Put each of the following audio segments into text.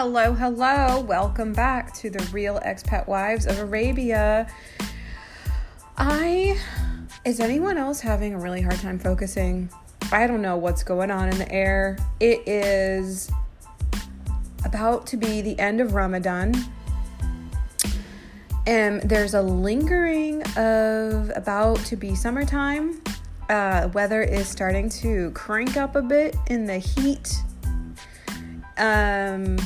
Hello, hello. Welcome back to the Real Expat Wives of Arabia. I. Is anyone else having a really hard time focusing? I don't know what's going on in the air. It is about to be the end of Ramadan. And there's a lingering of about to be summertime. Uh, weather is starting to crank up a bit in the heat um,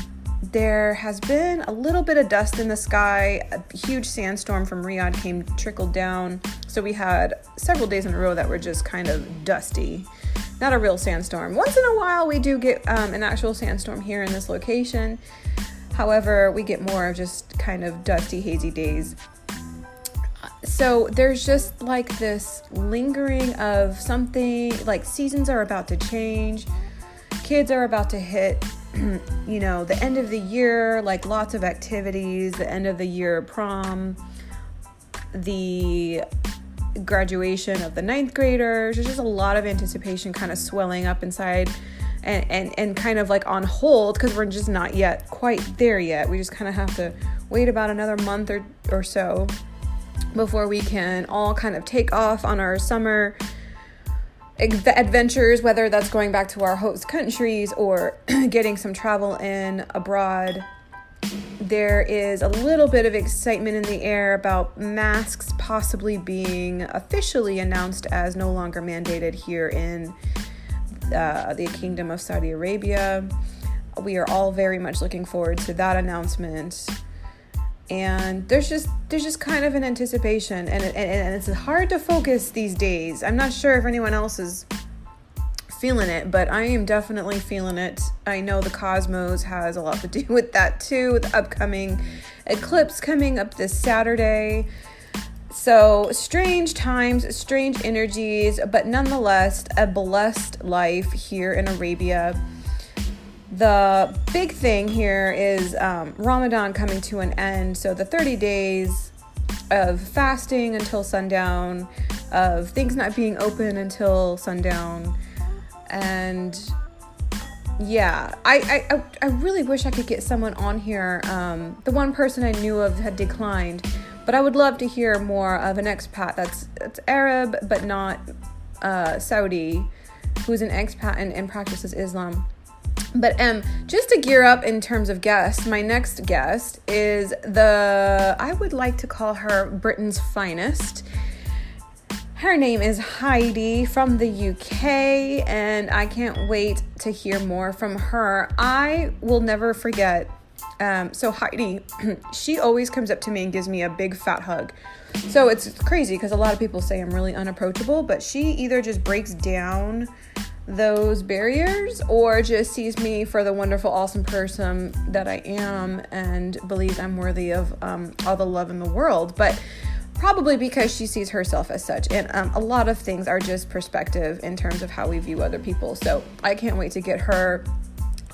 there has been a little bit of dust in the sky. A huge sandstorm from Riyadh came trickled down. So we had several days in a row that were just kind of dusty. Not a real sandstorm. Once in a while, we do get um, an actual sandstorm here in this location. However, we get more of just kind of dusty, hazy days. So there's just like this lingering of something like seasons are about to change, kids are about to hit you know, the end of the year, like lots of activities, the end of the year prom, the graduation of the ninth graders. There's just a lot of anticipation kind of swelling up inside and, and, and kind of like on hold because we're just not yet quite there yet. We just kind of have to wait about another month or, or so before we can all kind of take off on our summer adventures, whether that's going back to our host countries or getting some travel in abroad. There is a little bit of excitement in the air about masks possibly being officially announced as no longer mandated here in uh, the Kingdom of Saudi Arabia. We are all very much looking forward to that announcement and there's just there's just kind of an anticipation and, and, and it's hard to focus these days. I'm not sure if anyone else is feeling it but i am definitely feeling it. I know the cosmos has a lot to do with that too with the upcoming eclipse coming up this saturday. So strange times strange energies but nonetheless a blessed life here in arabia the big thing here is um, Ramadan coming to an end. So the 30 days of fasting until sundown, of things not being open until sundown, and yeah, I I, I really wish I could get someone on here. Um, the one person I knew of had declined, but I would love to hear more of an expat that's that's Arab but not uh, Saudi, who's an expat and, and practices Islam. But um, just to gear up in terms of guests, my next guest is the I would like to call her Britain's finest. Her name is Heidi from the UK, and I can't wait to hear more from her. I will never forget. Um, so Heidi, she always comes up to me and gives me a big fat hug. So it's crazy because a lot of people say I'm really unapproachable, but she either just breaks down those barriers or just sees me for the wonderful, awesome person that I am and believes I'm worthy of um, all the love in the world. But probably because she sees herself as such. And um, a lot of things are just perspective in terms of how we view other people. So I can't wait to get her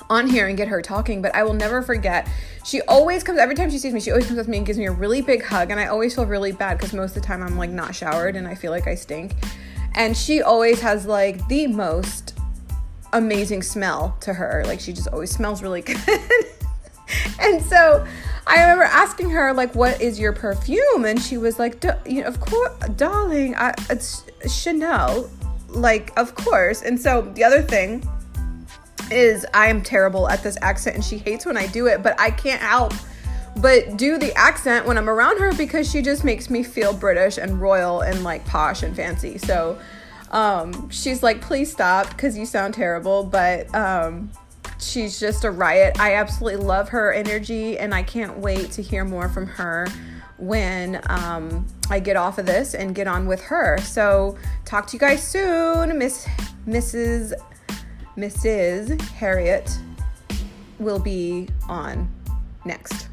on here and get her talking, but I will never forget. She always comes every time she sees me, she always comes to me and gives me a really big hug, and I always feel really bad because most of the time I'm like not showered and I feel like I stink. And she always has like the most amazing smell to her. Like she just always smells really good. and so I remember asking her like, "What is your perfume?" And she was like, "You know, of course, darling, I, it's Chanel." Like, of course. And so the other thing is I am terrible at this accent, and she hates when I do it, but I can't help but do the accent when I'm around her because she just makes me feel British and royal and like posh and fancy. So um, she's like, please stop because you sound terrible. But um, she's just a riot. I absolutely love her energy and I can't wait to hear more from her when um, I get off of this and get on with her. So talk to you guys soon. Miss Mrs. Mrs. Harriott will be on next.